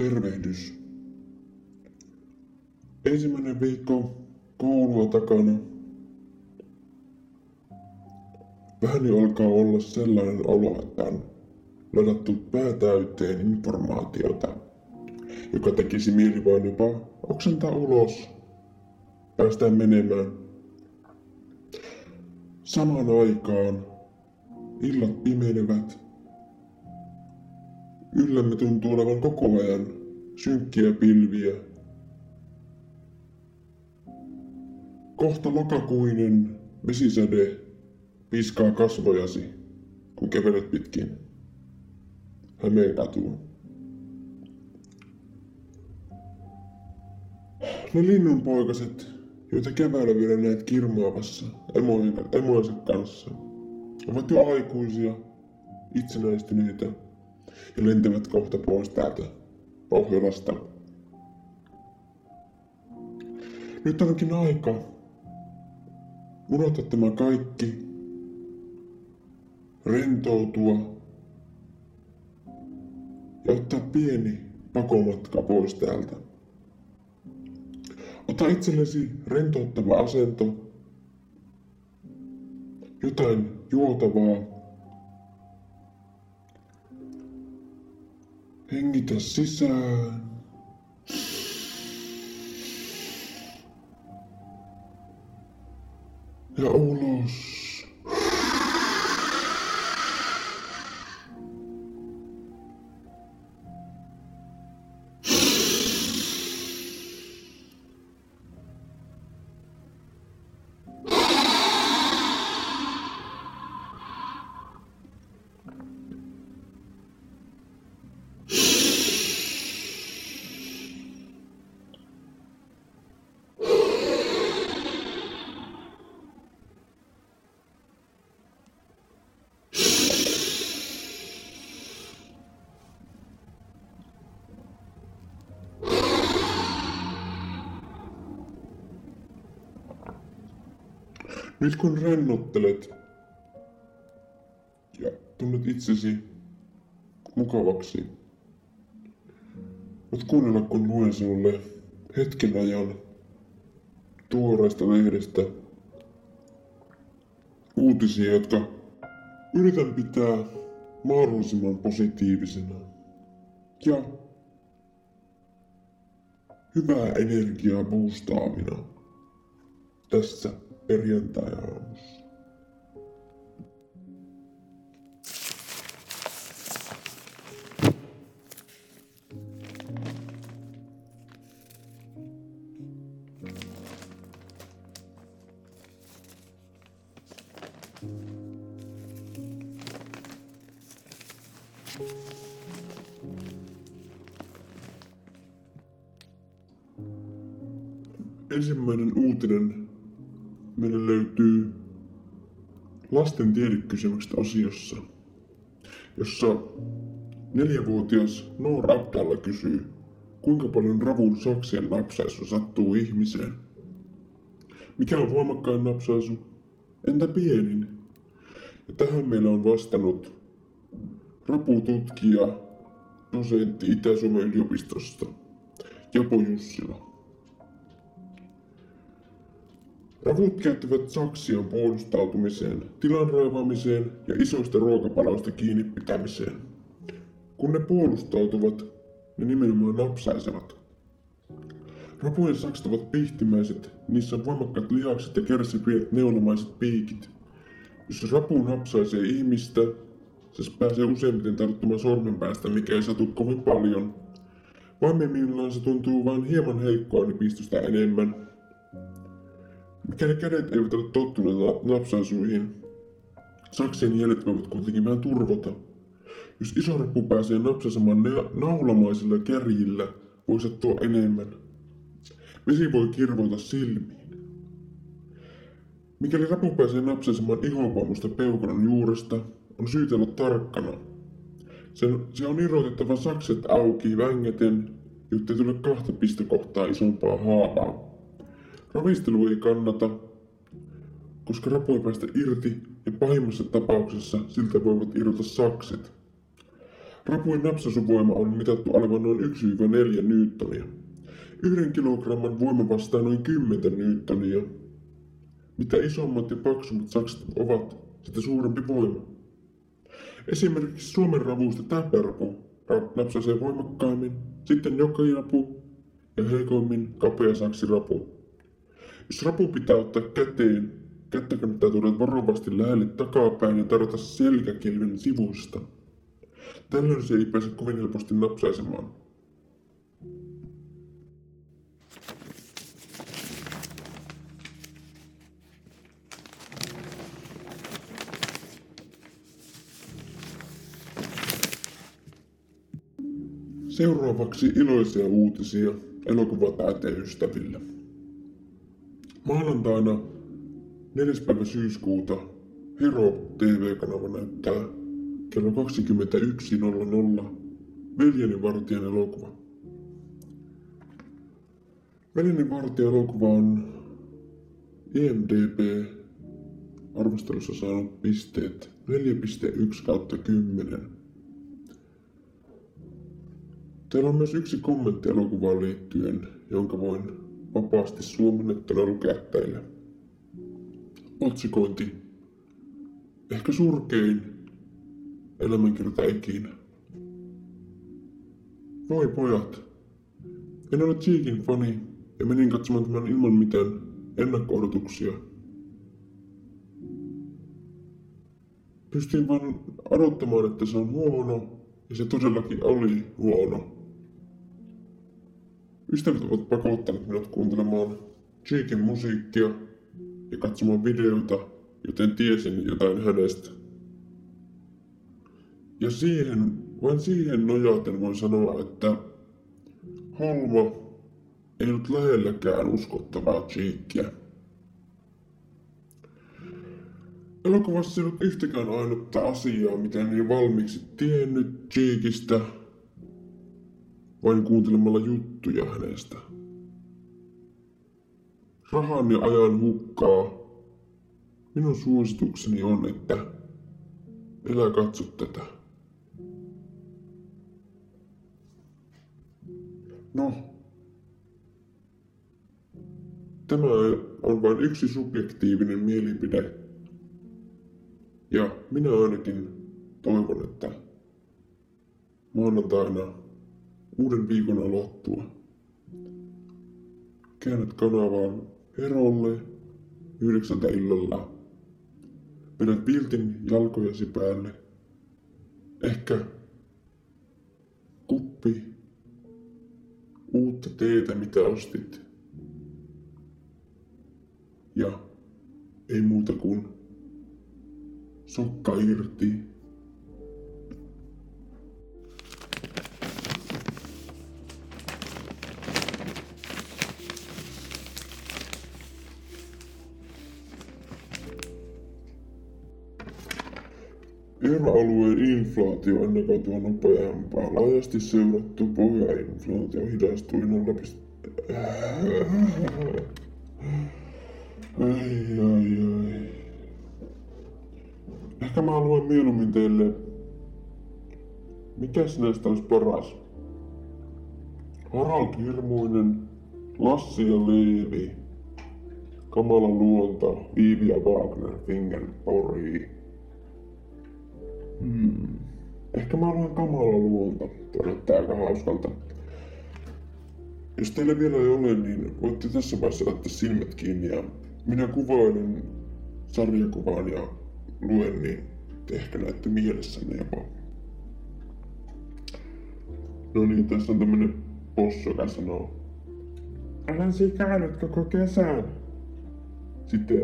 Tervehdys. Ensimmäinen viikko koulua takana. Vähän jo alkaa olla sellainen olo, että on ladattu päätäyteen informaatiota, joka tekisi mieli vain jopa oksentaa ulos. Päästään menemään. Samaan aikaan illat pimenevät. Yllämme tuntuu olevan koko ajan synkkiä pilviä. Kohta lokakuinen vesisäde piskaa kasvojasi, kun kävelet pitkin Hämeen katua. Ne linnunpoikaset, joita keväällä vielä näet kirmaavassa emojensa kanssa, ovat jo aikuisia, itsenäistyneitä ja lentävät kohta pois täältä Pohjolasta. Nyt onkin aika unohtaa tämä kaikki, rentoutua ja ottaa pieni pakomatka pois täältä. Ota itsellesi rentouttava asento, jotain juotavaa. Hengitä sisään. Ja ulos. Nyt kun rennottelet ja tunnet itsesi mukavaksi, voit kuunnella kun luen sinulle hetken ajan tuoreista lehdestä uutisia, jotka yritän pitää mahdollisimman positiivisena. Ja hyvää energiaa boostaavina tässä perjantai-aamussa. Ensimmäinen uutinen meille löytyy lasten tiedekysymykset osiossa, jossa neljävuotias Noor Abdalla kysyy, kuinka paljon ravun saksien napsaisu sattuu ihmiseen. Mikä on voimakkain napsaisu? Entä pienin? Ja tähän meillä on vastannut rapututkija, dosentti Itä-Suomen yliopistosta, Japo Jussila. Ravut käyttävät saksia puolustautumiseen, tilan raivaamiseen ja isoista ruokapaloista kiinni pitämiseen. Kun ne puolustautuvat, ne nimenomaan napsaisevat. Rapujen sakset ovat pihtimäiset, niissä on voimakkaat lihakset ja kärsipiet neulomaiset piikit. Jos rapu napsaisee ihmistä, se pääsee useimmiten tarttumaan sormen päästä, mikä ei satu kovin paljon. Vaimmemmillaan se tuntuu vain hieman heikkoa, niin pistosta enemmän, kädet eivät ole tottuneet napsaisuihin, saksien jäljet voivat kuitenkin vähän turvota. Jos iso rappu pääsee napsaisemaan naulamaisilla kärjillä, voi sattua enemmän. Vesi voi kirvoita silmiin. Mikäli rapu pääsee napsaisemaan ihopalmusta peukalon juuresta, on syytä olla tarkkana. Sen, se on irrotettava sakset auki vängeten, jottei tule kahta pistokohtaa isompaa haavaa. Ravistelu ei kannata, koska rapu ei päästä irti ja pahimmassa tapauksessa siltä voivat irrota sakset. Rapujen napsaisuvoima on mitattu olevan noin 1-4 newtonia. Yhden kilogramman voima vastaa noin 10 newtonia. Mitä isommat ja paksummat sakset ovat, sitä suurempi voima. Esimerkiksi Suomen ravuista täppärapu napsaisee voimakkaammin, sitten jokirapu ja heikoimmin kapea saksirapu. Jos rapu pitää ottaa käteen, kättä kannattaa tuoda varovasti lähelle takapäin ja tarjota selkäkilven sivusta. Tällöin se ei pääse kovin helposti napsaisemaan. Seuraavaksi iloisia uutisia elokuvataiteen ystäville. Maanantaina 4. päivä syyskuuta Hero TV-kanava näyttää kello 21.00 Veljeni vartijan elokuva. Veljeni vartijan elokuva on IMDB arvostelussa saanut pisteet 4.1 kautta 10. Teillä on myös yksi kommentti elokuvaan liittyen, jonka voin vapaasti suomennettuna lukea teille. Otsikointi. Ehkä surkein elämänkerta ikinä. Voi pojat. En ole Cheekin fani ja menin katsomaan tämän ilman mitään ennakko-odotuksia. Pystyin vain odottamaan, että se on huono, ja se todellakin oli huono. Ystävät ovat pakottaneet minut kuuntelemaan Cheekin musiikkia ja katsomaan videoita, joten tiesin jotain hänestä. Ja siihen, vain siihen nojaten voin sanoa, että Holmo ei ollut lähelläkään uskottavaa Cheekia. Elokuvassa ei ollut yhtäkään ainutta asiaa, mitä en valmiiksi tiennyt Cheekistä, vain kuuntelemalla juttuja hänestä. Rahan ja ajan hukkaa. Minun suositukseni on, että elä katso tätä. No, tämä on vain yksi subjektiivinen mielipide. Ja minä ainakin toivon, että maanantaina uuden viikon aloittua käännät kanavaan Herolle yhdeksältä illalla. Vedät viltin jalkojasi päälle. Ehkä kuppi uutta teetä, mitä ostit. Ja ei muuta kuin sokka irti. Euroalueen inflaatio ennakautua nopeampaa. Laajasti seurattu pohjainflaatio hidastui 0, Ai, ai, ai. Ehkä mä luen mieluummin teille, mikäs näistä olisi paras? Harald Hirmuinen, Lassi ja Leevi, Kamala Luonta, Viivi ja Wagner, Finger, Pori. Hmm. Ehkä mä luen kamala luonta. Näyttää aika hauskalta. Jos teillä vielä ei ole, niin voitte tässä vaiheessa laittaa silmät kiinni ja minä kuvailen sarjakuvaan ja luen, niin te ehkä näette mielessänne jopa. No niin, tässä on tämmönen possu, joka sanoo. Olen sikailut koko kesän. Sitten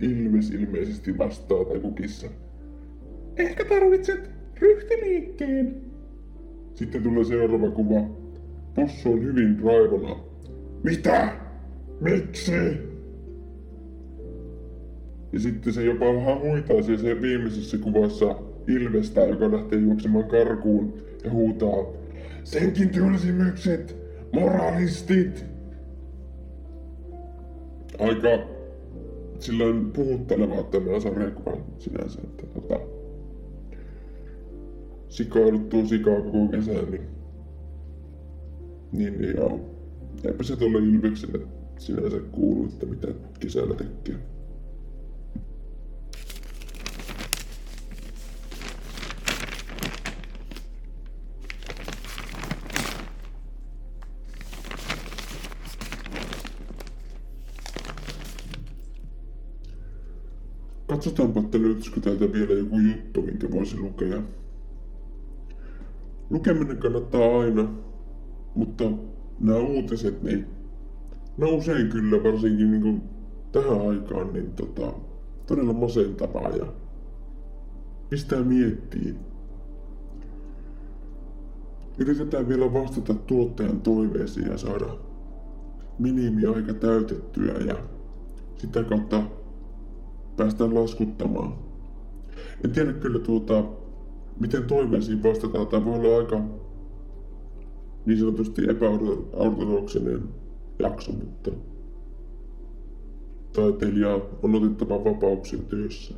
Ilves ilmeisesti vastaa tai kukissa. Ehkä tarvitset ryhtiliikkeen. Sitten tulee seuraava kuva. Possu on hyvin raivona. Mitä? Miksi? Ja sitten se jopa vähän huitaa se viimeisessä kuvassa Ilvestä, joka lähtee juoksemaan karkuun ja huutaa Senkin tylsimykset, moralistit! Aika silloin puhutteleva tämä sarjakuva sinänsä, että tota, sikailuttua sikaa koko kesän, niin, niin, niin joo. Eipä se tuolle Ilvekselle sinänsä kuulu, että mitä kesällä tekee. Katsotaanpa, että löytyisikö täältä vielä joku juttu, minkä voisi lukea. Lukeminen kannattaa aina, mutta nämä uutiset, niin ne usein kyllä varsinkin niin kuin tähän aikaan niin tota, todella masentavaa ja pistää miettiä. Yritetään vielä vastata tuottajan toiveisiin ja saada minimiaika täytettyä ja sitä kautta päästään laskuttamaan. En tiedä kyllä tuota, miten toiveisiin vastataan. Tämä voi olla aika niin sanotusti epäortodoksinen jakso, mutta taiteilija on otettava vapauksia työssä.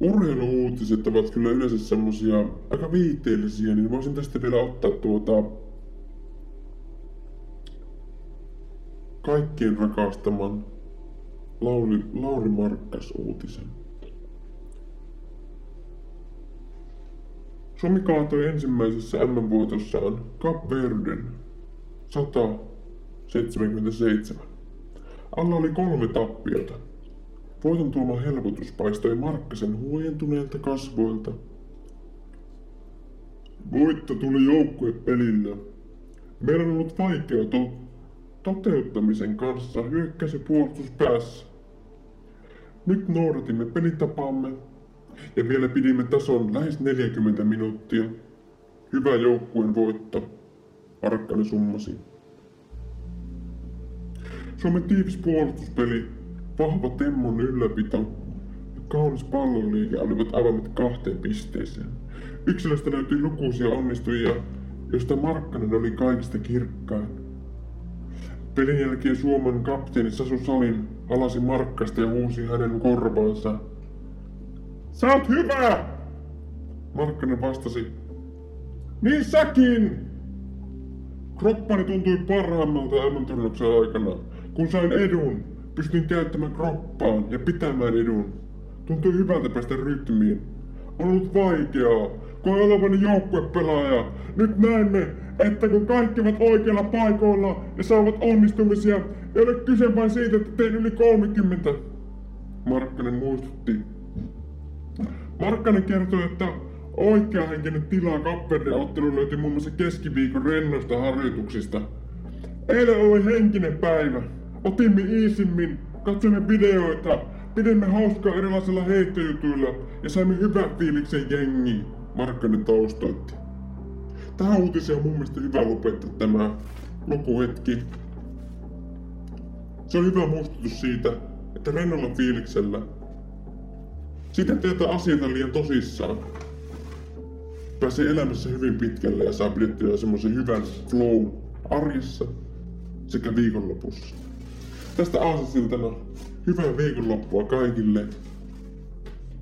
Urheiluuutiset ovat kyllä yleensä semmosia aika viiteellisiä, niin voisin tästä vielä ottaa tuota kaikkien rakastaman Lauri, Lauri Markkas uutisen. Suomi kaatoi ensimmäisessä MM-voitossaan Cap Verden 177. Alla oli kolme tappiota. Voiton tuoma helpotus paistoi Markkasen huojentuneilta kasvoilta. Voitto tuli joukkuepelillä. Meillä on ollut vaikea to- toteuttamisen kanssa hyökkäsi puolustus päässä. Nyt noudatimme pelitapaamme ja vielä pidimme tason lähes 40 minuuttia. Hyvä joukkueen voitto, Arkkani summasi. Suomen tiivis puolustuspeli, vahva Temmon ylläpito ja kaunis pallonliike olivat avaimet kahteen pisteeseen. Yksilöstä löytyi lukuisia onnistujia, joista Markkanen oli kaikista kirkkain. Pelin jälkeen Suomen kapteeni Sasu Salin alasi Markkasta ja huusi hänen korvaansa. Sä oot hyvä! Markkanen vastasi. Niin säkin! Kroppani tuntui parhaimmalta MM-turnauksen aikana. Kun sain edun, pystyin käyttämään kroppaan ja pitämään edun. Tuntui hyvältä päästä rytmiin. On ollut vaikeaa, koen olevani joukkuepelaaja. Nyt näemme, että kun kaikki ovat oikeilla paikoilla ja saavat onnistumisia, ei ole kyse vain siitä, että teen yli 30. Markkanen muistutti. Markkanen kertoi, että oikeahenkinen tila Kapverden ottelu löytyi muun muassa keskiviikon rennoista harjoituksista. Eilen oli henkinen päivä. Otimme iisimmin, katsoimme videoita, pidimme hauskaa erilaisilla heittojutuilla ja saimme hyvän fiiliksen jengiin, Markkanen taustoitti. Tähän uutiseen on mun mielestä hyvä lopettaa tämä lopuhetki. Se on hyvä muistutus siitä, että rennolla fiiliksellä sitä teetä asioita liian tosissaan. Pääsee elämässä hyvin pitkälle ja saa pidettyä semmoisen hyvän flow arjessa sekä viikonlopussa. Tästä aasinsiltana hyvää viikonloppua kaikille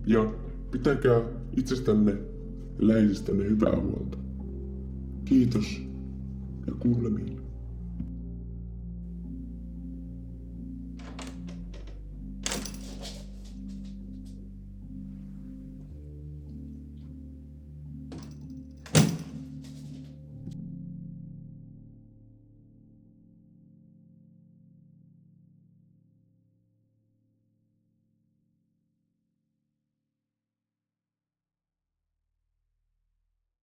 ja pitäkää itsestänne ja läheisistänne hyvää huolta. Kiitos ja kuulemiin.